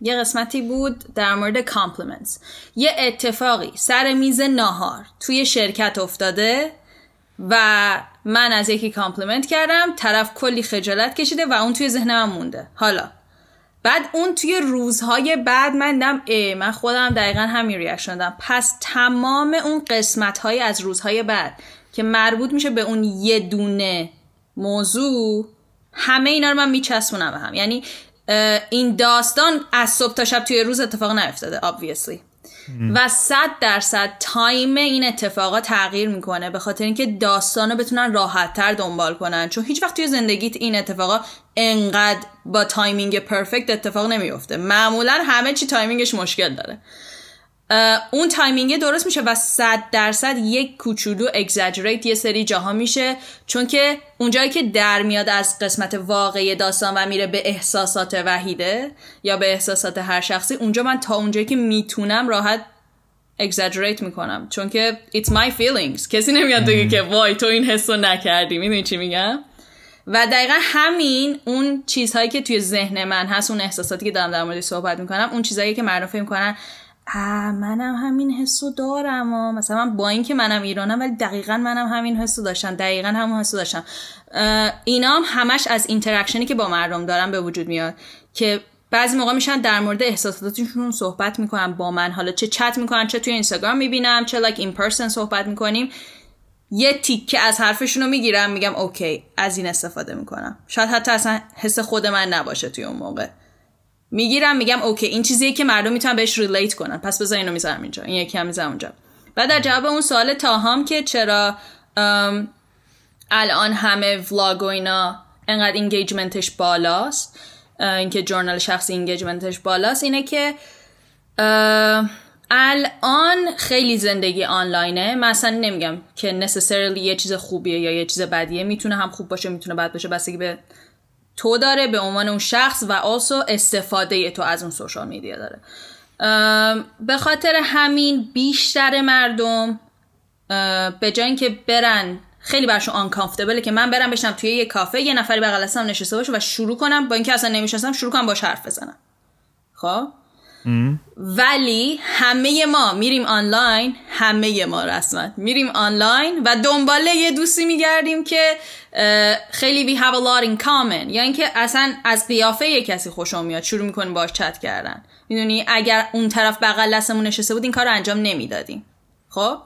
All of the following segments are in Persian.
یه قسمتی بود در مورد compliments. یه اتفاقی سر میز ناهار توی شرکت افتاده و من از یکی compliment کردم طرف کلی خجالت کشیده و اون توی ذهنم مونده. حالا بعد اون توی روزهای بعد من دیدم ای من خودم دقیقا همین reaction دادم. پس تمام اون قسمت های از روزهای بعد که مربوط میشه به اون یه دونه موضوع همه اینا رو من میچسبونم به هم. یعنی این داستان از صبح تا شب توی روز اتفاق نیفتاده obviously. و صد درصد time این اتفاقا تغییر می‌کنه به خاطر اینکه داستان رو بتونن راحت تر دنبال کنن. چون هیچ وقت توی زندگیت این اتفاقا انقدر با timing perfect اتفاق نمیفته معمولا همه چی timing ش مشکل داره. اون timing درست میشه و صد درصد یک کوچولو exaggerate یه سری جاها میشه چون که اونجایی که در میاد از قسمت واقعی داستان و میره به احساسات وحیده یا به احساسات هر شخصی اونجا من تا اونجایی که می‌تونم راحت اگزاجریت می‌کنم چون که it's my feelings. کسی نمیاد بگه که وای تو این حسو نکردی می‌دونی چی میگم؟ و دقیقا همین اون چیزهایی که توی ذهن من هست اون احساساتی که دارم در مورد صحبت می‌کنم اون چیزهایی که مردم فکر می‌کنن منم همین حسو دارم و مثلا با اینکه منم ایرانم ولی دقیقا منم همین حسو داشتم. دقیقا همون حسو داشتم. اینا هم همش از interaction ی که با مردم دارم به وجود میاد که بعضی موقع میشن در مورد احساساتشون صحبت می‌کنن با من. حالا چه چت می‌کنن چه توی اینستاگرام می‌بینم چه like in person صحبت می‌کنیم. یه تیکه از حرفشون رو می‌گیرم میگم OK از این استفاده می‌کنم. شاید حتی اصلا حس خود من نباشه توی اون موقع. می‌گیرم میگم OK این چیزیه که مردم می‌تونن بهش relate کنن. پس بذار اینو می‌ذارم اینجا. این یکی هم می‌ذارم اونجا. و در جواب اون سوال تو هم که چرا الان همه ولاگ و اینا انقدر اینگیجمنتش بالاست اینکه جورنال شخصی اینگیجمنتش بالاست اینه که الان خیلی زندگی آنلاینه. مثلا نمیگم که نسسرلی یه چیز خوبیه یا یه چیز بدیه. می‌تونه هم خوب باشه می‌تونه بد باشه. بستگی به تو داره به عنوان اون شخص و آسو استفاده تو از اون سوشال میدیا داره. به خاطر همین بیشتر مردم به جای اینکه برن خیلی برشون آنکامفتبله که من برم بشنم توی یه کافه یه نفری بغل نشسته باشه و شروع کنم با اینکه اصلا نمی‌شناسم شروع کنم باش حرف بزنم. خب؟ ولی همه ما میریم آنلاین همه ما رسمت میریم آنلاین و دنباله یه دوستی میگردیم که خیلی we have a lot in common. یا اینکه اصلا از قیافه یه کسی خوشم میاد شروع می‌کنیم باش چت کردن. می‌دونی؟ اگر اون طرف بغل دستمون نشسته بود این کار رو انجام نمی‌دادیم. خب؟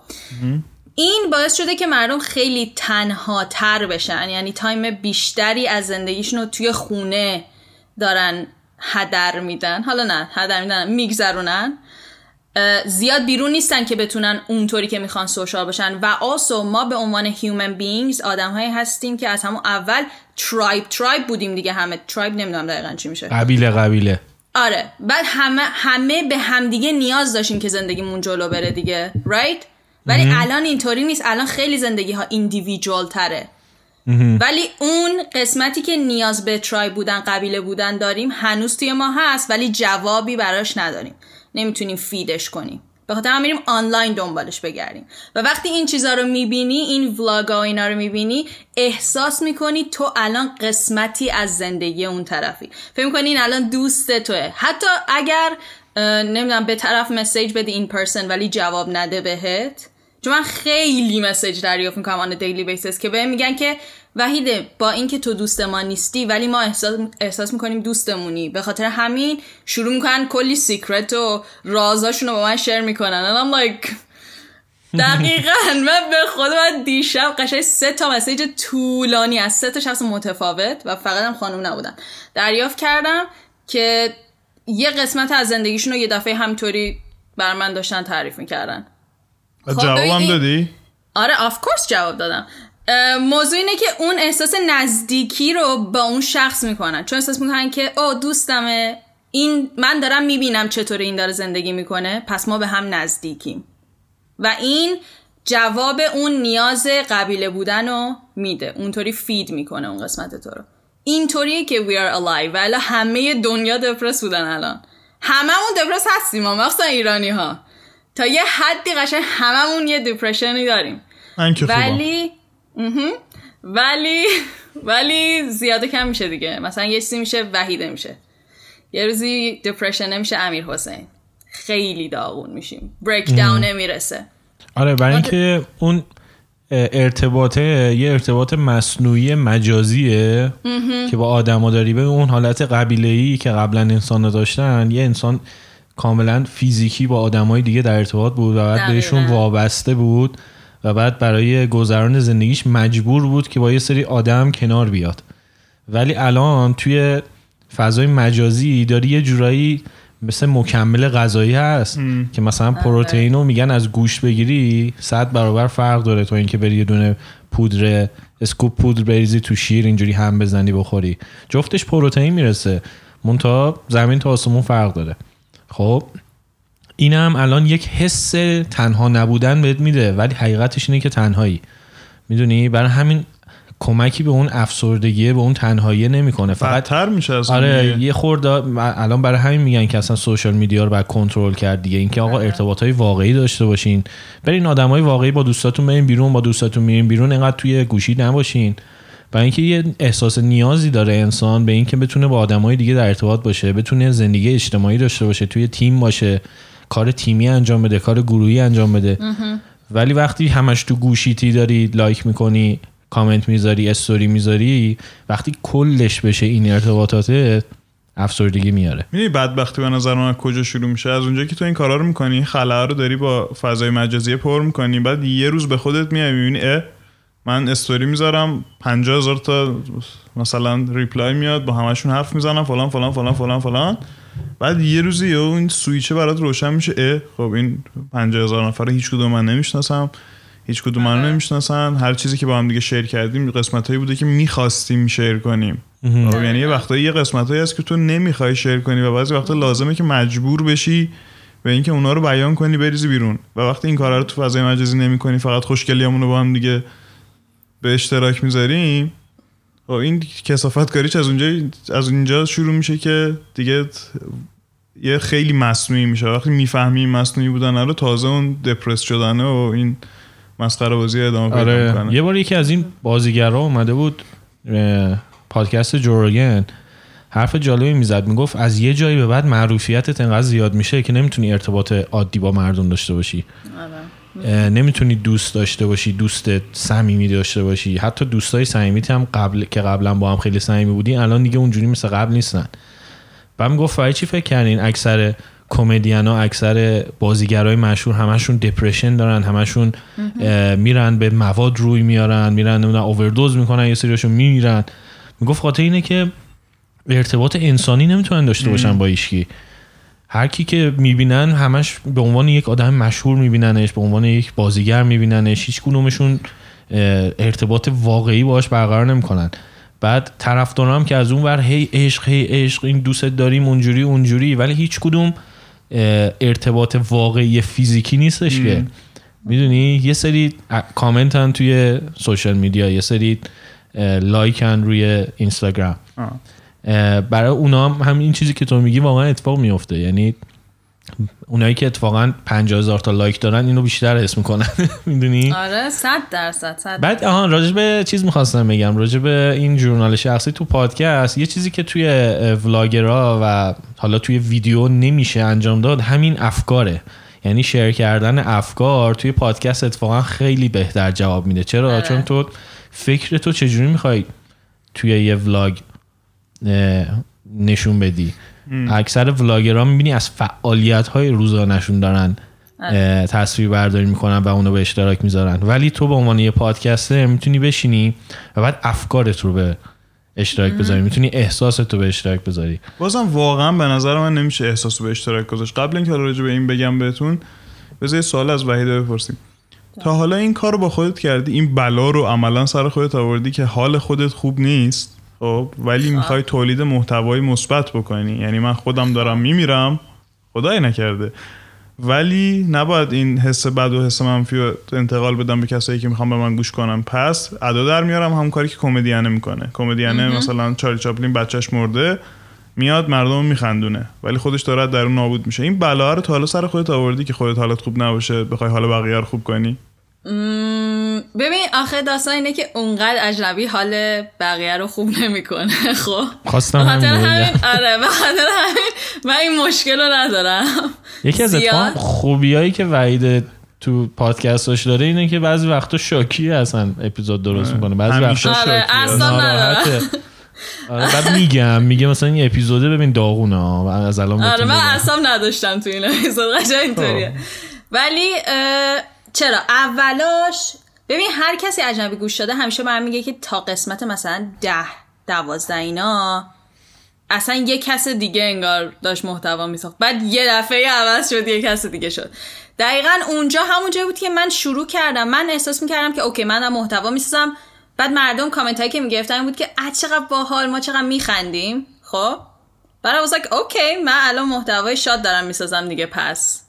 این باعث شده که مردم خیلی تنها تر بشن. یعنی time بیشتری از زندگیشون رو توی خونه دارن هدر میدن. حالا نه هدر میدن میگذرونن. زیاد بیرون نیستن که بتونن اونطوری که می‌خوان social باشن. و also ما به عنوان human beings آدم هایی هستیم که از همون اول tribe tribe بودیم دیگه. همه tribe نمی‌دونم دقیقا چی میشه. قبیله قبیله. آره بعد همه همه به همدیگه نیاز داشتیم که زندگیمون جلو بره دیگه right ولی الان اینطوری نیست. الان خیلی زندگی ها ایندیویدوال تره. ولی اون قسمتی که نیاز به ترای بودن قبیله بودن داریم هنوز توی ما هست ولی جوابی براش نداریم. نمی‌تونیم فیدش کنیم. به خاطر هم میریم آنلاین دنبالش بگردیم. و وقتی این چیزا رو می‌بینی این ولاگ ها اینا رو می‌بینی احساس می‌کنی تو الان قسمتی از زندگی اون طرفی. فکر می‌کنی این الان دوست توه. حتی اگر نمی‌دونم به طرف message بدی in person ولی جواب نده بهت. چون من خیلی message دریافت می‌کنم on daily basis که بهم میگن که وحیده با اینکه تو دوست ما نیستی ولی ما احساس, احساس می‌کنیم دوستمونی. به خاطر همین شروع می‌کنن کلی secret و رازاشون رو با من share می‌کنن. And I'm like دقیقا. من به خود من دیشب قشنگ سه تا message طولانی از سه تا شخص متفاوت و فقط هم خانم نبودن. دریافت کردم که یه قسمت از زندگیشون رو یه دفعه همینطوری بر من داشتن تعریف می‌کردن. خب جوابم دادی؟ آره of course جواب دادم. موضوع اینه که اون احساس نزدیکی رو با اون شخص می‌کنن. چون احساس می‌کنن که او دوستمه. این من دارم می‌بینم چطور این داره زندگی می‌کنه. پس ما به هم نزدیکیم. و این جواب اون نیاز قبیله بودن رو میده. اونطوری feed می‌کنه اون قسمت تو رو. اینطوریه که we are alive. ولی همه دنیا دپرس بودن الان. هممون دپرس هستیم ما مخصوصا ایرانی ها تا یه حدی قشنگ هممون یه دپرشنی داریم. ولی ولی ولی زیاده کم میشه دیگه. مثلا یه چیزی میشه وحیده میشه. یه روزی دپرشن نمیشه امیر حسین. خیلی داغون میشیم. بریک داون نمی‌رسه. آره برای اینکه اون ارتباطه یه ارتباط مصنوعی مجازیه که با آدما داری. به اون حالت قبیله ای که قبلا انسان داشتن یه انسان کاملا فیزیکی با آدمای دیگه در ارتباط بود و بعد بهشون وابسته بود. و بعد برای گذران زندگیش مجبور بود که با یه سری آدم کنار بیاد. ولی الان توی فضای مجازی داری یه جورایی مثل مکمل غذایی هست که مثلا آره. پروتئین رو میگن از گوشت بگیری صد برابر فرق داره تو اینکه بری یه دونه پودر اسکوپ پودر بریزی تو شیر اینجوری هم بزنی بخوری. جفتش پروتئین می‌رسه. مونتا زمین تا آسمون فرق داره. خب این هم الان یک حس تنها نبودن بهت میده ولی حقیقتش اینه که تنهایی. می‌دونی؟ برای همین کمکی به اون افسردگی به اون تنهایی نمی‌کنه. فقط تر میشه اصلا آره یه خورده الان برای همین میگن که اصلا سوشال میدیا رو باید کنترل کرد دیگه. اینکه آقا ارتباط های واقعی داشته باشین. برین های واقعی با دوستاتون برین بیرون با دوستاتون میرین بیرون اینقدر توی گوشی نباشین. برای اینکه یه احساس نیازی داره انسان به اینکه بتونه با های دیگه در ارتباط باشه بتونه زندگی اجتماعی داشته باشه توی تیم باشه. کار تیمی انجام بده کار گروهی انجام بده. ولی وقتی همش تو گوشیتی داری لایک می‌کنی کامنت می‌ذاری استوری می‌ذاری وقتی کلش بشه این ارتباطاتت افسردگی میاره. می‌دونی بدبختی به نظر من کجا شروع میشه؟ از اونجایی که تو این کارا رو می‌کنی خلا رو داری با فضای مجازی پر می‌کنی بعد یه روز به خودت میای می‌بینی من استوری می‌ذارم 50 هزار تا مثلا ریپلای میاد با همشون حرف می‌زنم فلان فلان فلان فلان فلان. بعد یه روزی اون سویچه برات روشن میشه. اه خب این 50 هزار نفر هیچ کدوم من نمی‌شناسم. هیچ کدوم منو آره. نمی‌شناسن. هر چیزی که با هم دیگه شیر کردیم قسمت هایی بوده که می‌خواستیم شیر کنیم. خب، یعنی یه وقتایی یه قسمت هایی هست که تو نمی‌خوای شیر کنی و بعضی وقتا لازمه که مجبور بشی به اینکه اونا رو بیان کنی بریزی بیرون. و وقتی این کارا رو تو فضای مجازی نمی‌کنی فقط خوشگلیامونو با هم دیگه به اشتراک می‌ذاریم این کسافت کاریش از اونجا از اونجا شروع میشه که دیگه یه خیلی مصنوعی میشه وقتی می‌فهمی مصنوعی بودن رو تازه اون دپرس شدنه و این مسخره بازی ادامه پیدا آره. یه بار یکی از این بازیگرا اومده بود پادکست جوروگن حرف جالبی می‌زد می‌گفت از یه جایی به بعد معروفیتت انقدر زیاد میشه که نمی‌تونی ارتباط عادی با مردم داشته باشی آره. نمی‌تونی دوست داشته باشی دوست صمیمی داشته باشی. حتی دوستای صمیمیت هم قبل که قبلا با هم خیلی صمیمی بودی الان دیگه اونجوری مثل قبل نیستن. بعد می‌گفت چی فکر کردین اکثر کمدین ها اکثر بازیگرای مشهور همشون دپرشن دارن همشون میرن به مواد روی میارن میرن اووردوز می‌کنن یه سریاشون میمیرن. می‌گفت خاطر اینه که ارتباط انسانی نمی‌تونن داشته باشن با ایشکی هر کی که می‌بینن همش به عنوان یک آدم مشهور میبیننش به عنوان یک بازیگر میبیننش هیچ کدومشون ارتباط واقعی باش برقرار نمی‌کنن. بعد طرفدارا هم که از اون ور هی عشق هی عشق این دوست داریم اونجوری اونجوری. ولی هیچ کدوم ارتباط واقعی فیزیکی نیستش که. می‌دونی؟ یه سری کامنت توی سوشال میدیا یه سری لایکن روی اینستاگرام. برای اونا هم همین چیزی که تو میگی واقعا اتفاق میفته یعنی اونایی که اتفاقا 50 هزار تا لایک دارن اینو بیشتر اسم می‌کنن. می‌دونی؟ آره 100 درصد بعد آهان راجع به چیز می‌خواستم بگم. راجع به این ژورنال شخصی تو پادکست یه چیزی که توی ولاگرا و حالا توی ویدیو نمیشه انجام داد همین افکاره. یعنی شیر کردن افکار توی پادکست اتفاقا خیلی بهتر جواب میده. چرا؟ آره. چون تو فکر تو چجوری می‌خوای توی یه ولاگ نشون بدی. اکثر ولاگرها می‌بینی از فعالیت های روزانشون دارن آره. تصویر برداری می‌کنن و اونو به اشتراک می‌ذارن. ولی تو به عنوان یه پادکستر می‌تونی بشینی و بعد افکارت رو به اشتراک بذاری. می‌تونی احساست رو به اشتراک بذاری. بازم واقعا به نظر من نمیشه احساس رو به اشتراک گذاشت. قبل اینکه راجع به این بگم بهتون بذار سوال از وحیده بپرسیم. تا حالا این کار رو با خودت کردی؟ این بلا رو عملا سر خودت آوردی که حال خودت خوب نیست؟ خب ولی می‌خوای تولید محتوای مثبت بکنی. یعنی من خودم دارم میمیرم خدای نکرده. ولی نباید این حس بد و حس منفی رو انتقال بدم به کسایی که می‌خوام به من گوش کنم پس ادا در میارم هم کاری که کمدینه می‌کنه. کمدینه مثلا چارلی چاپلین بچهش مرده میاد مردم میخندونه. ولی خودش داره در اون نابود میشه. این بلا رو تا حالا سر خودت آوردی که خودت حالت خوب نباشه بخوای حال بقیه رو خوب کنی؟ ببین آخه داستان اینه که اونقدر اجنبی حال بقیه رو خوب نمی‌کنه خب؟ خواستم همین همین. آره به خاطر همین من این مشکل رو ندارم. یکی از. اتفاق خوبیایی که وحید تو پادکستاش داره اینه که بعضی وقتا شاکی اصلا اپیزود درست می‌کنه. بعضی وقتا آره شاکی اصلا ندارم ناراحته. آره بعد میگم میگه مثلا این اپیزوده ببین داغونه ها و از الان آره من. اصلا نداشتم تو این اپیزود قشنگ اینطوریه. ولی اه، چرا؟ اولاش ببین هر کسی اجنبی گوش داده همیشه من میگه که تا قسمت مثلا ده دوازده اینا اصلا یه کس دیگه انگار داشت محتوا میساخت. بعد یه دفعه عوض شد یه کس دیگه شد. دقیقا اونجا همون جایی بود که من شروع کردم. من احساس می‌کردم که اوکی من محتوا می‌سازم. بعد مردم کامنت هایی که می‌گرفتن بود که اه چقدر باحال ما چقدر میخندیم. خب؟ like OK من الان محتوای شاد دارم می‌سازم دیگه پس.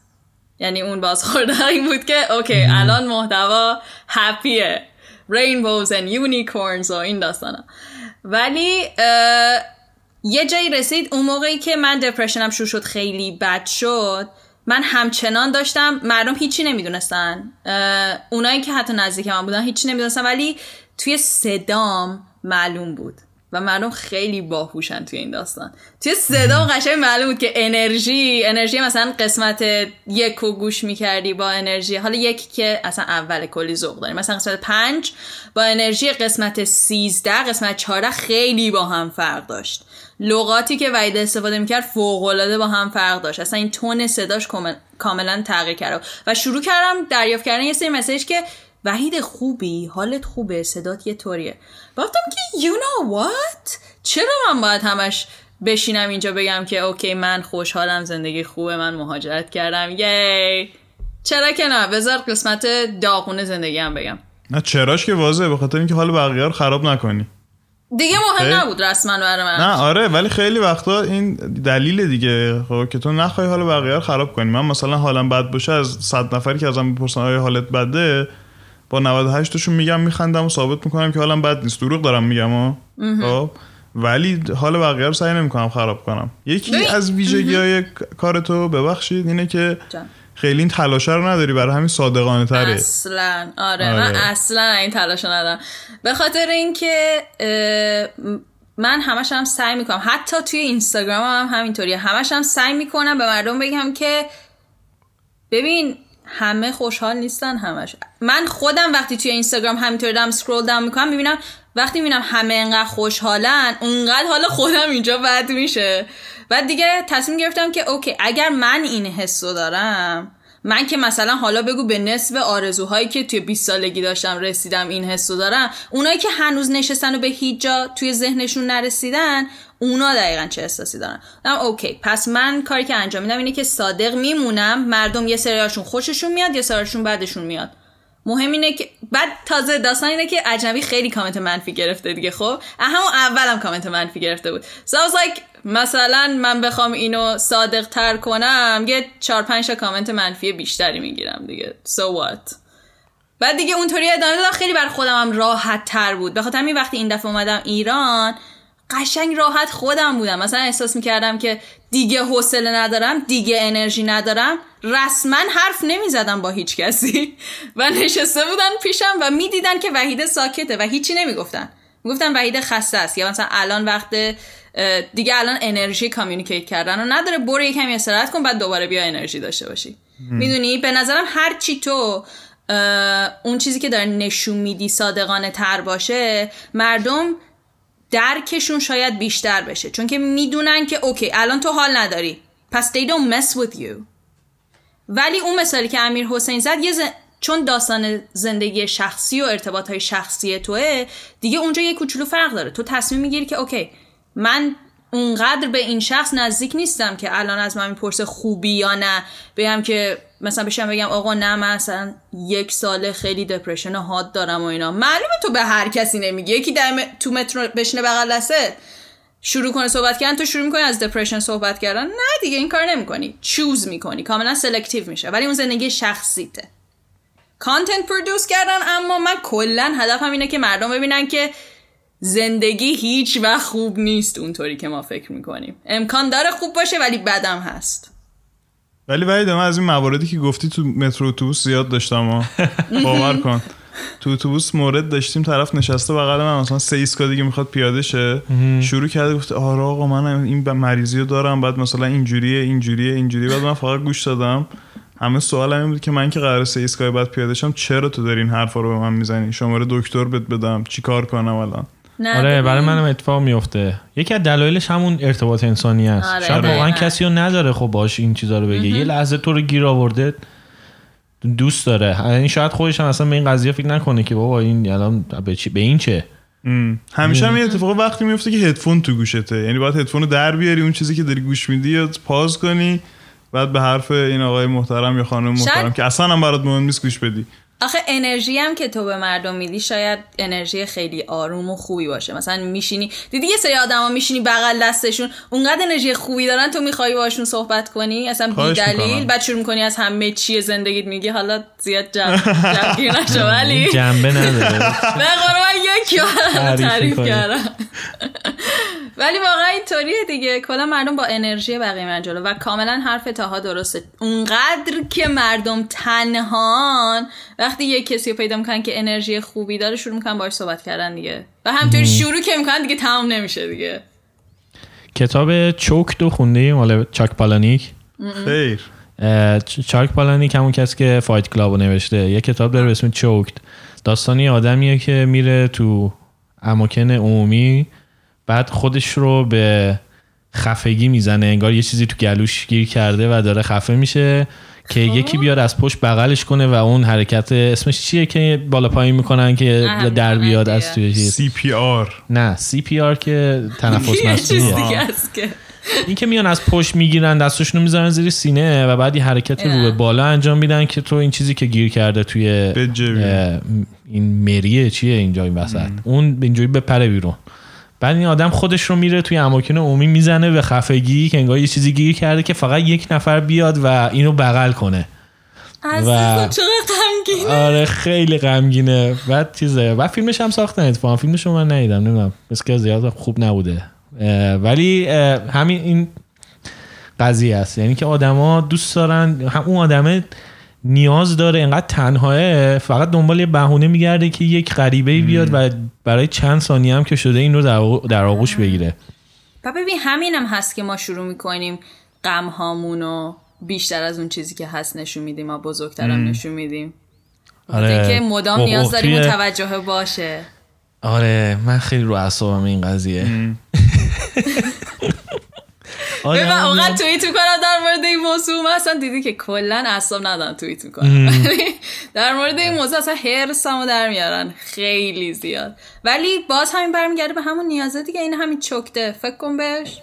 یعنی اون بازخورده این بود که OK الان محتوا happy ه rainbows and unicorns و این داستانا. ولی یه جایی رسید اون موقعی که من depression م شروع شد خیلی بد شد من همچنان داشتم. مردم هیچی نمی‌دونستن. اونایی که حتی نزدیک من بودن هیچی نمی‌دونستن ولی توی صدام معلوم بود. و مردم خیلی باهوشن توی این داستان. توی صدام قشنگ معلوم بود که انرژی انرژی مثلا قسمت یک رو گوش می‌کردی با انرژی. حالا یکی که اصلا اول کلی ذوق داریم مثلا قسمت پنج با انرژی قسمت سیزده قسمت چهارده خیلی با هم فرق داشت. لغاتی که وحید استفاده می‌کرد فوقالعاده با هم فرق داشت. اصلا این تون صداش کامل- کاملا تغییر کرد. و شروع کردم دریافت کردن یه سری مسیج که وحید خوبی؟ حالت خوبه؟ صدات یه طوریه. گفتم که you know what چرا من باید همش بشینم اینجا بگم که اوکی من خوشحالم زندگی خوبه من مهاجرت کردم. یی! چرا که نه؟ بذار قسمت داغون زندگی هم بگم. نه چراش که واضحه به خاطر اینکه حال بقیه رو خراب نکنی. دیگه مهم خیلی- نبود رسما برای من. نه آره ولی خیلی وقتا این دلیل دیگه. خب که تو نخوای حال بقیه رو خراب کنی. من مثلا حالم بد باشه از صد نفری که ازم بپرسن آیا حالت بده با 98 تاشون میگم میخندم و ثابت می‌کنم که حالم بد نیست. دروغ دارم میگم خب. ولی حال بقیه رو سعی نمی‌کنم خراب کنم. یکی ببین- از ویژگی های کار تو ببخشید اینه که جان. خیلی این تلاشه رو نداری برای همین صادقانه تره اصلا. آره, آره. من اصلا این تلاش ندارم. به خاطر اینکه من همش هم سعی می‌کنم. حتی توی اینستاگرام هم همینطوریه. همش هم سعی می‌کنم به مردم بگم که ببین همه خوشحال نیستن همش. من خودم وقتی توی اینستاگرام همینطوری دارم سکرول داون می‌کنم می‌بینم وقتی می‌بینم همه انقدر خوشحالن اونقدر حالا خودم اینجا بد میشه. بعد دیگه تصمیم گرفتم که اوکی اگر من این حسو دارم من که مثلا حالا بگو به نصف آرزوهایی که توی 20 سالگی داشتم رسیدم این حسو دارم اونایی که هنوز نشستن و به هیچ جا توی ذهنشون نرسیدن اونا دقیقا چه احساسی دارن. دارم اوکی پس من کاری که انجام میدم اینه که صادق میمونم مردم یه سریاشون خوششون میاد یه سریاشون بعدشون میاد. مهم اینه که بعد تازه داستان اینه که اجنبی خیلی کامنت منفی گرفته دیگه خب؟ همون اولم کامنت منفی گرفته بود. So I like مثلا من بخوام اینو صادق تر کنم یه چهار پنج تا کامنت منفی بیشتری می‌گیرم دیگه. So what بعد دیگه اونطوری ادامه دادم خیلی بر خودم هم راحت تر بود. به خاطر همین وقتی این دفعه اومدم ایران قشنگ راحت خودم بودم. مثلا احساس می‌کردم که دیگه حوصله ندارم دیگه انرژی ندارم. رسما حرف نمی‌زدم با هیچ کسی. و نشسته بودن پیشم و می‌دیدن که وحیده ساکته و هیچی نمی‌گفتن. می‌گفتن وحیده خسته است. یا مثلا الان وقت دیگه الان انرژی کامیونیکیت کردن و نداره برو یه کمی استراحت کن بعد دوباره بیا انرژی داشته باشی. می‌دونی؟ به نظرم هر چی تو اون چیزی که داره نشون میدی صادقانه تر باشه مردم درکشون شاید بیشتر بشه. چون که می‌دونن که okay الان تو حال نداری. پس they don't mess with you. ولی اون مثالی که امیر حسین زد یه زن- چون داستان زندگی شخصی و ارتباط های شخصی توه دیگه اونجا یه کوچولو فرق داره. تو تصمیم می‌گیری که okay من اونقدر به این شخص نزدیک نیستم که الان از من می‌پرسه خوبی یا نه. بگم که مثلا بشم بگم آقا نه من اصلا یک ساله خیلی depression حاد دارم و اینا. معلومه تو به هر کسی نمیگی. یکی در تو مترو بشینه بغل دسته شروع کنه صحبت کردن تو شروع می‌کنی از depression صحبت کردن. نه دیگه این کار نمی‌کنی. choose می‌کنی. کاملا selective میشه. ولی اون زندگی شخصیته. content produce کردن اما من کلا هدفم اینه که مردم ببینن که زندگی هیچ وقت خوب نیست اونطوری که ما فکر می‌کنیم. امکان داره خوب باشه ولی بدم هست. ولی ولی من از این مواردی که گفتی تو مترو اتوبوس زیاد داشتم باور کن. تو اتوبوس مورد داشتیم طرف نشسته بغل من مثلا سه ایستگاه دیگه می‌خواد پیاده شه شروع کرده گفت آره آقا من این مریضی رو دارم بعد مثلا اینجوریه اینجوریه اینجوری بعد من فقط گوش دادم. همه سوال این بود که من که قرار سه ایستگاه بعد پیاده شم چرا تو داری این حرفا رو به من می‌زنی؟ شماره دکتر بهت بدم چیکار کنم الان؟ نه آره. برای منم اتفاق میفته یکی از دلایلش همون ارتباط انسانی است آره، شاید واقعا. کسی رو نداره خب باش این چیزا رو بگه یه لحظه تو رو گیر آورده دوست داره این شاید خودش هم اصلا به این قضیه فکر نکنه که بابا این الان به, چی؟ به این چه ام. همیشه هم این اتفاق وقتی میفته که هدفون تو گوشته یعنی باید هدفون رو در بیاری اون چیزی که داری گوش میدی یا پاز کنی بعد به حرف این آقای محترم یا خانم محترم شاید- که اصلا هم برات مهم نیست گوش بدی آخه انرژی هم که تو به مردم میدی شاید انرژی خیلی آروم و خوبی باشه مثلا میشینی دیدی یه سری آدما میشینی بغل دستشون اونقدر انرژی خوبی دارن تو می‌خوای باشون صحبت کنی اصلا بی دلیل. بعد شروع کنی از همه چی زندگیت میگی حالا زیاد جمع جمعگیر نشو ولی جنبه نداره به قرآن یک بار تعریف می‌کنی. کردم ولی واقعا اینطوریه دیگه. کلا مردم با انرژی بقیه من جلو و کاملا حرف تاها درسته. اونقدر که مردم تنهان وقتی یه کسی رو پیدا می‌کنن که انرژی خوبی داره شروع می‌کنن باش صحبت کردن دیگه. و همطوری شروع که می‌کنن دیگه تمام نمیشه دیگه. کتاب چوک دو خونده مال چاک پالانیک؟ خیر. چاک پالانیک همون کسی که Fight Club رو نوشته. یه کتاب داره به اسم Choke. داستان یه آدمیه که میره تو اماکن عمومی بعد خودش رو به خفگی می‌زنه انگار یه چیزی تو گلوش گیر کرده و داره خفه میشه که یکی بیاد از پشت بغلش کنه و اون حرکت اسمش چیه که بالا پایین می‌کنن که در بیاد. از توی چیز سی پی آر. نه سی پی آر که تنفس دیگه است که. این که میان از پشت می‌گیرن دستشون رو می‌ذارن زیر سینه و بعد یه حرکت رو به بالا انجام میدن که تو این چیزی که گیر کرده توی این مریه چیه اینجا این وسط؟ اون اینجوری بپره بیرون. بعد این آدم خودش رو میره توی اماکن عمومی می‌زنه به خفگی که انگار یه چیزی گیر کرده که فقط یک نفر بیاد و اینو بغل کنه. چقدر غمگینه. آره خیلی غمگینه. بعد چیزه بعد فیلمش هم ساختن اتفاقا. فیلمش رو من ندیدم نمی‌دونم. بس که زیاد خوب نبوده. اه، ولی اه، همین این قضیه است. یعنی که آدما دوست دارن هم اون آدمه نیاز داره انقدر تنهاه فقط دنبال یه بهونه میگرده که یک غریبه بیاد و برای چند ثانیه هم که شده این رو در, آغ- در آغوش بگیره. و ببین همینم هست که ما شروع می‌کنیم غم هامونو بیشتر از اون چیزی که هست نشون میدیم ما بزرگترم نشون میدیم. آره. که مدام نیاز داریم توجه باشه. آره من خیلی رو اعصابم این قضیه. من اونقدر توییت می‌کنم در مورد این موضوع. من اصلا دیدی که کلا اعصاب ندارم توییت می‌کنم. در مورد این موضوع اصلا هرسمو در میارن. خیلی زیاد. ولی باز همین برمیگرده به همون نیازه دیگه. این همین چکته. فکر کن بهش.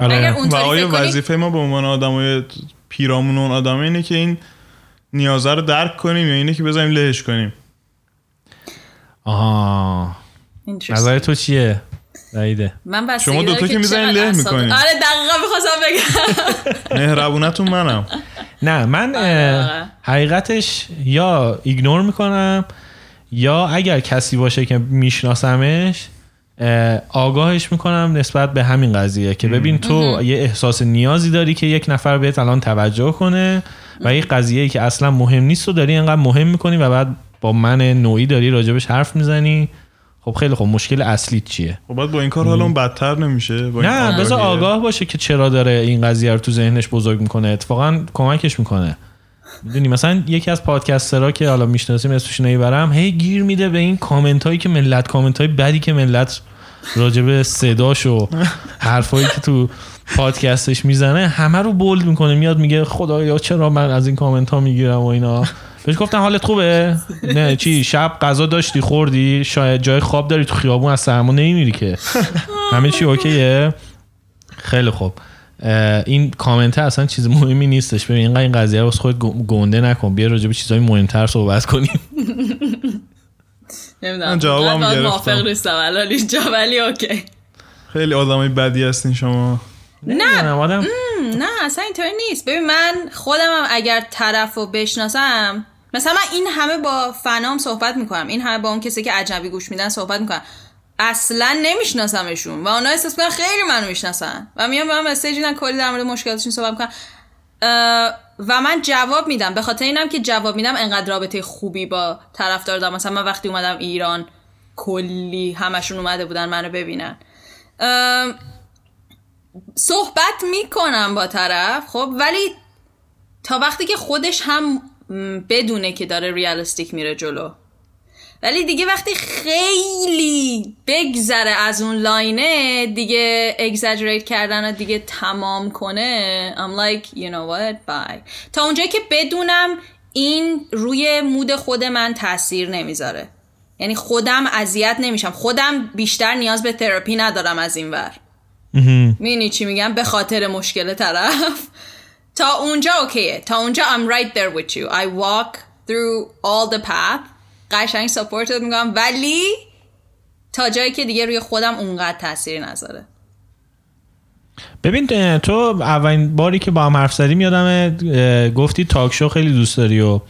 آره. اگر و اونطوری وظیفه ما به عنوان آدمای پیرامون اون آدم اینه که این نیازه رو درک کنیم یا اینه که بذاریم لهش کنیم. آها. نظر تو چیه؟ وحیده من بستگی شما داره دوتا که می‌زنین له می‌کنین. آره دقیقا می‌خواستم بگم. مهربونتون منم. نه من آره. حقیقتش یا ایگنور می‌کنم یا اگر کسی باشه که میشناسمش اه، آگاهش می‌کنم نسبت به همین قضیه که ببین تو یه احساس نیازی داری که یک نفر بهت الان توجه کنه و یه قضیه که اصلا مهم نیست و داری انقدر مهم می‌کنی و بعد با من نوعی داری راجبش حرف می‌زنی. خب خیلی خب مشکل اصلی چیه؟ خب بعد با این کار حالا اون بدتر نمیشه با این نه. بذار آگاه باشه که چرا داره این قضیه رو تو ذهنش بزرگ می‌کنه. اتفاقا کمکش می‌کنه. می‌دونی مثلا یکی از پادکسترها که حالا می‌شناسیم اسمش نمی‌برم هی گیر میده به این کامنت هایی که ملت کامنت های بدی که ملت راجب صداش و حرفایی که تو پادکستش می‌زنه همه رو bold می‌کنه. میاد میگه خدایا چرا من از این کامنت ها می‌گیرم و اینا؟ بهش گفتم حالت خوبه؟ نه دیشب غذا داشتی خوردی؟ شاید جای خواب داری تو خیابون از سرما نمیمیری که. همه چی okay ه؟ خیلی خوب. این کامنت اصلا چیز مهمی نیستش. ببین اینقدر این قضیه رو واسه خودت گو- گنده نکن. بیا راجع به چیزای مهمتر صحبت کنیم. نمی‌دونم. من جوابم گرفتم. موافق نیستم. الان اینجا ولی okay. خیلی آدمای بدی هستین شما. نمی‌دونم، آدم نه اصلا اینطوری نیست. ببین من خودم هم اگر طرف رو بشناسم مثلا من این همه با فنام صحبت می‌کنم. این همه با اون کسی که اجنبی گوش میدن صحبت می‌کنم. اصلا نمیشناسمشون و اونا احساس می‌کنن خیلی منو می‌شناسن و میان به من مسیج میدن کلی در مورد مشکلاتشون صحبت می‌کنن. اه، و من جواب میدم. به خاطر اینم که جواب میدم انقدر رابطه خوبی با طرف دارم. مثلا من وقتی اومدم ایران کلی همشون اومده بودن منو ببینن. صحبت می‌کنم با طرف خب؟ ولی تا وقتی که خودش هم بدونه که داره ریالستیک میره جلو. ولی دیگه وقتی خیلی بگذره از اون لاینه دیگه اگزاجریت کردن و دیگه تمام کنه I'm like you know what bye. تا اونجایی که بدونم این روی مود خود من تاثیر نمی‌ذاره. یعنی خودم اذیت نمیشم. خودم بیشتر نیاز به تراپی ندارم از این ور. می‌دونی چی میگم؟ به خاطر مشکل طرف. تا اونجا اوکیه. تا اونجا I'm right there with you. I walk through all the path. قشنگ سپورتت می‌کنم ولی تا جایی که دیگه روی خودم اونقدر تاثیر نذاره. ببین تو اولین باری که با هم حرف زدیم یادم گفتی تاک شو خیلی دوست داری و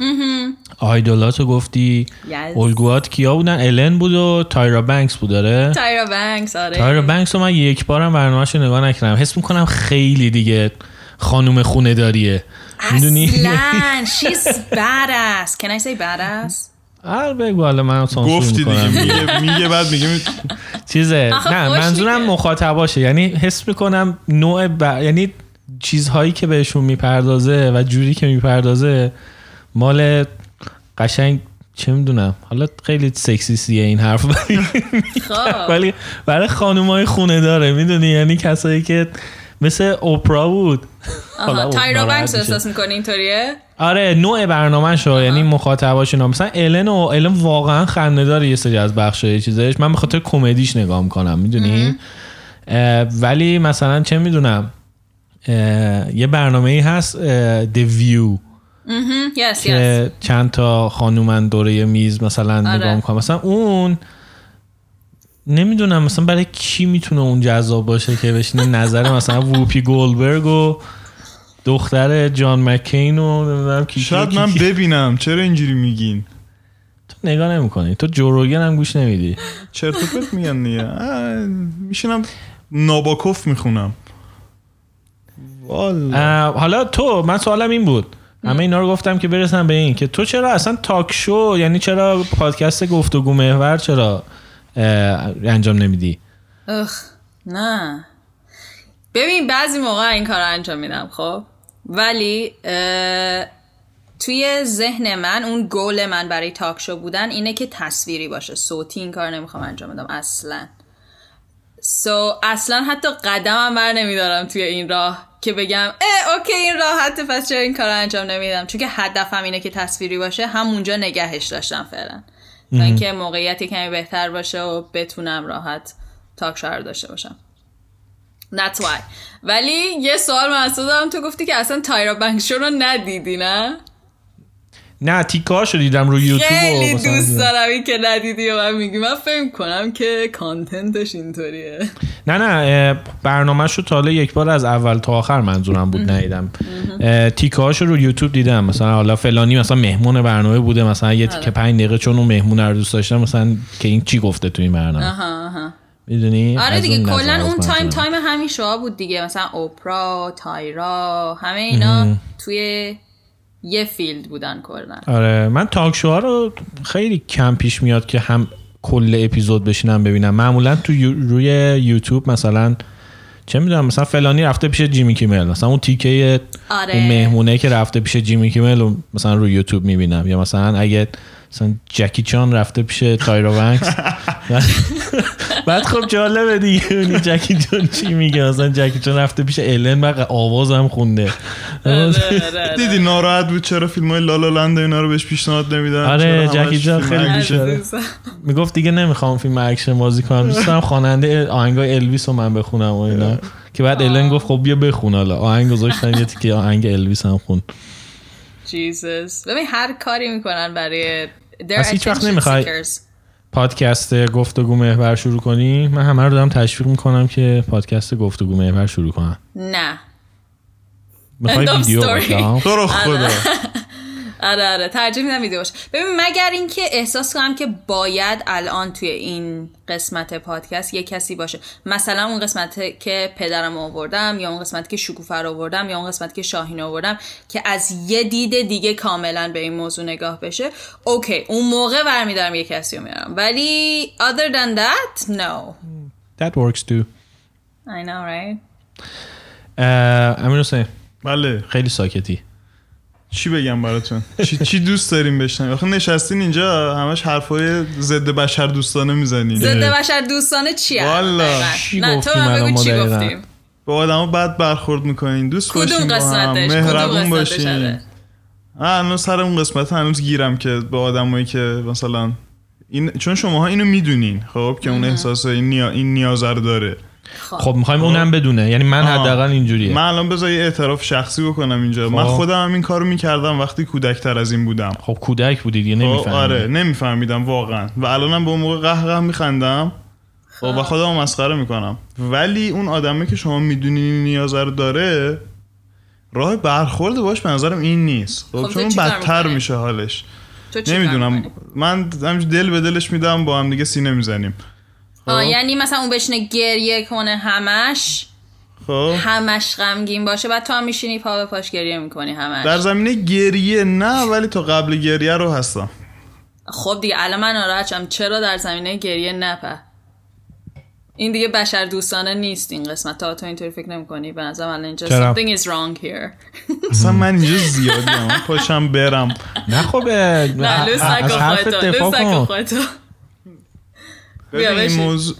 آیدولاتو گفتی. Yes. الگوات کیا بودن؟ الن بود و تایرا بنکس بود داره تایرا بنکس آره. تایرا بنکس رو من یک بارم برنامهش رو نگاه نکردم. حس می‌کنم خیلی دیگه خانوم خونه داریه می‌دونی؟ اصلا. She's badass. Can I say badass? هر بگو حالا من سانسور گفتی دیگه میگه میگه بعد میگه. می- چیزه نه منظورم. مخاطباشه. یعنی حس می‌کنم نوع ب... یعنی چیزهایی که بهشون می‌پردازه و جوری که می‌پردازه مال قشنگ چه می‌دونم. حالا خیلی سکسیستیه این حرف ولی خب. ولی برای خانومای خونه داره می‌دونی؟ یعنی کسایی که مثل اوپرا بود. حالا آها تایرا بنکس. احساس می‌کنی اینطوریه؟ آره نوع برنامه شو یعنی مخاطباش اینا مثلا الن و الن واقعا خنده داره یه سری از بخشای چیزایش من به خاطر کمدیش نگاه می‌کنم می‌دونی؟ ولی مثلا چه می‌دونم یه برنامه ای هست The View. yes yes که چند تا خانومن دوره میز مثلا آره. نگاه می‌کنم مثلا اون نمی‌دونم مثلا برای کی می‌تونه اون جذاب باشه که بشینه نظر مثلا ووپی گولبرگ و دختر جان مکین و نمی‌دونم کی شاید کی من کی. ببینم. چرا اینجوری میگین؟ تو نگاه نمی‌کنی. تو جوروگن هم گوش نمیدی. چرت و پرت میگن دیگه. میشینم ناباکوف می‌خونم. حالا تو من سوالم این بود. همه اینا رو گفتم که برسم به این که تو چرا اصلا تاک شو یعنی چرا پادکست گفتگو محور چرا انجام نمیدی. اخ نه. ببین بعضی موقع این کار انجام میدم خب. ولی توی ذهن من اون گول من برای تاک شو بودن اینه که تصویری باشه. صوتی این کار نمی‌خوام انجام بدم اصلا. سو اصلا حتی قدمم بر نمیدارم توی این راه که بگم اه اوکی این راحته پس چرا این کار انجام نمیدم؟ چون که هدفم اینه که تصویری باشه همونجا نگهش داشتم فعلا. تا اینکه موقعیتی کمی بهتر باشه و بتونم راحت تاک شو رو داشته باشم. That's why. ولی یه سوال من از تو گفتی که اصلا تایرا بنکشو رو ندیدی نه؟ نه تیکاشو دیدم رو یوتیوب خیلی دوست. دارم این که ندیدی و من میگی من فکر کنم که content ش اینطوریه. نه نه برنامهش رو تا حالا یک بار از اول تا آخر منظورم بود ندیدم. تیکهاشو رو یوتیوب دیدم. مثلا حالا فلانی مثلا مهمون برنامه بوده مثلا یه تیکه پنج دقیقه چون اون مهمون رو دوست داشتم مثلا که این چی گفته تو این برنامه؟ آها آها. می‌دونی؟ آره دیگه کلا اون time. time همین شوها بود دیگه. مثلا اوپرا تایرا همه اینا توی یه field بودن کلا. آره من talk show ها رو خیلی کم پیش میاد که هم کل اپیزود بشینم ببینم. معمولا تو روی یوتیوب مثلا چه می‌دونم مثلا فلانی رفته پیش جیمی کیمل مثلا اون تیکه آره. اون مهمونه که رفته پیش جیمی کیمل رو مثلا روی یوتیوب می‌بینم. یا مثلا اگه مثلا جکی چان رفته پیش تایرا بنکس بعد خب جالبه دیگه. اونی جکی چان چی میگه؟ مثلا جکی چان رفته پیش الن و آوازم خونده. آره، دیدی ناراحت بود چرا فیلم های لالا لند اینا رو بهش پیشنهاد نمیدن؟ آره، جکی چان خیلی؟ بیشتره. می‌گفت دیگه نمی‌خوام فیلم اکشن بازی کنم. دوست دارم خواننده آهنگای الویس رو من بخونم و اینا. که بعد الن گفت خب بیا بخون حالا. آهنگ گذاشتن یه تیکه آهنگ الویس هم خوند. Jesus ببین هر کاری می‌کنن برای هیچ وقت نمیخوای-. پادکست گفتگو محور شروع کنی من همه رو دارم تشویق می‌کنم که پادکست گفتگو محور شروع کنم. نه. می‌خوای ویدیو ها؟ تو رو خدا. آره آره ترجیح میدم ویدیو باشه. ببین مگر اینکه احساس کنم که باید الان توی این قسمت پادکست یه کسی باشه. مثلا اون قسمت که پدرم آوردم یا اون قسمت که شکوفر آوردم یا اون قسمت که شاهین آوردم که از یه دید دیگه کاملا به این موضوع نگاه بشه اوکی اون موقع برمیدارم یه کسی رو میارم. ولی other than that no. That works too. I know right? امیر حسین. بله. خیلی ساکتی. چی بگم براتون؟ چی, چی دوست داریم بشنویم؟ آخه نشستین اینجا همش حرفای ضد بشر دوستانه می‌زنین. ضد بشر دوستانه چیه والا. چی نه تو الان بگو چی؟ گفتیم. با آدما بد برخورد می‌کنین. دوست کدوم باشین با هم. مهربون باشین. آره. هنوز سر اون قسمت هنوز گیرم که با آدمایی که مثلا این چون شماها اینو می‌دونین خب که اون احساس این, نیا... این نیاز رو داره. خب. می‌خوایم اونم بدونه. یعنی من. حداقل اینجوریه. من الان بذار یه اعتراف شخصی بکنم اینجا. من خب. خودم هم این کارو می‌کردم وقتی کودکتر از این بودم. خب کودک بودید یه خب نمی‌فهمید آره نمیفهمیدم واقعا. و الانم به اون موقع قهقه میخندم. خب و خودم مسخره می‌کنم. ولی اون آدمه که شما می‌دونین این نیاز رو داره راه برخورد باش به نظرم این نیست. خب خب چون بدتر؟ میشه حالش. نمی‌دونم؟ من همینجوری دل به دلش میدم با هم دیگه سینه می‌زنیم. آه یعنی مثلا اون بشینه گریه کنه همش خب. همش غمگین باشه بعد تو هم میشینی پا به پاش گریه می‌کنی همش. در زمینه گریه نه ولی تا قبل گریه رو هستم. خب دیگه الان من ناراحتم چرا در زمینه گریه نپه این دیگه بشر دوستانه نیست این قسمت. تا تو اینطوری فکر نمی‌کنی؟ به نظرم الان اینجا something is wrong here. اصلا من اینجا زیادی هم پاشم برم. نه خب اه، نه لوس از حرف دفاع کن خودتو ببین بیا این بشین. موضوع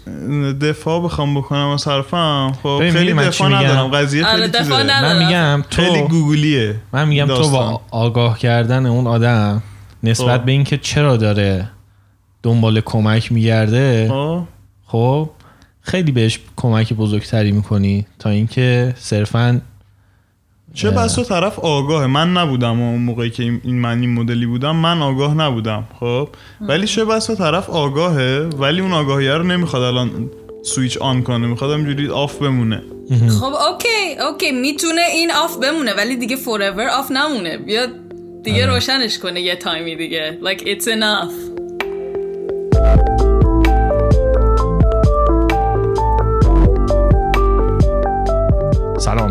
دفاع بخوام بکنم از حرفم خب ببین خیلی من دفاع؟ ندارم قضیه آره، خیلی دفاع چیزه. ندارم. من میگم خیلی تو گوگلیه من میگم تو داستان. با آگاه کردن اون آدم نسبت خب. به اینکه چرا داره دنبال کمک میگرده خب خب خیلی بهش کمک بزرگتری می‌کنی تا اینکه صرفا چه بسا تو طرف آگاهه. من نبودم اون موقعی که این من این مدلی بودم من آگاه نبودم. خب؟ ولی چه بسا تو طرف آگاهه ولی اون آگاهیه رو نمی‌خواد الان switch on کنه. می‌خواد همینجوری off بمونه. خب okay okay. می‌تونه این off بمونه ولی دیگه forever off نمونه. بیا دیگه روشنش کنه یه time ی دیگه. Like it's enough.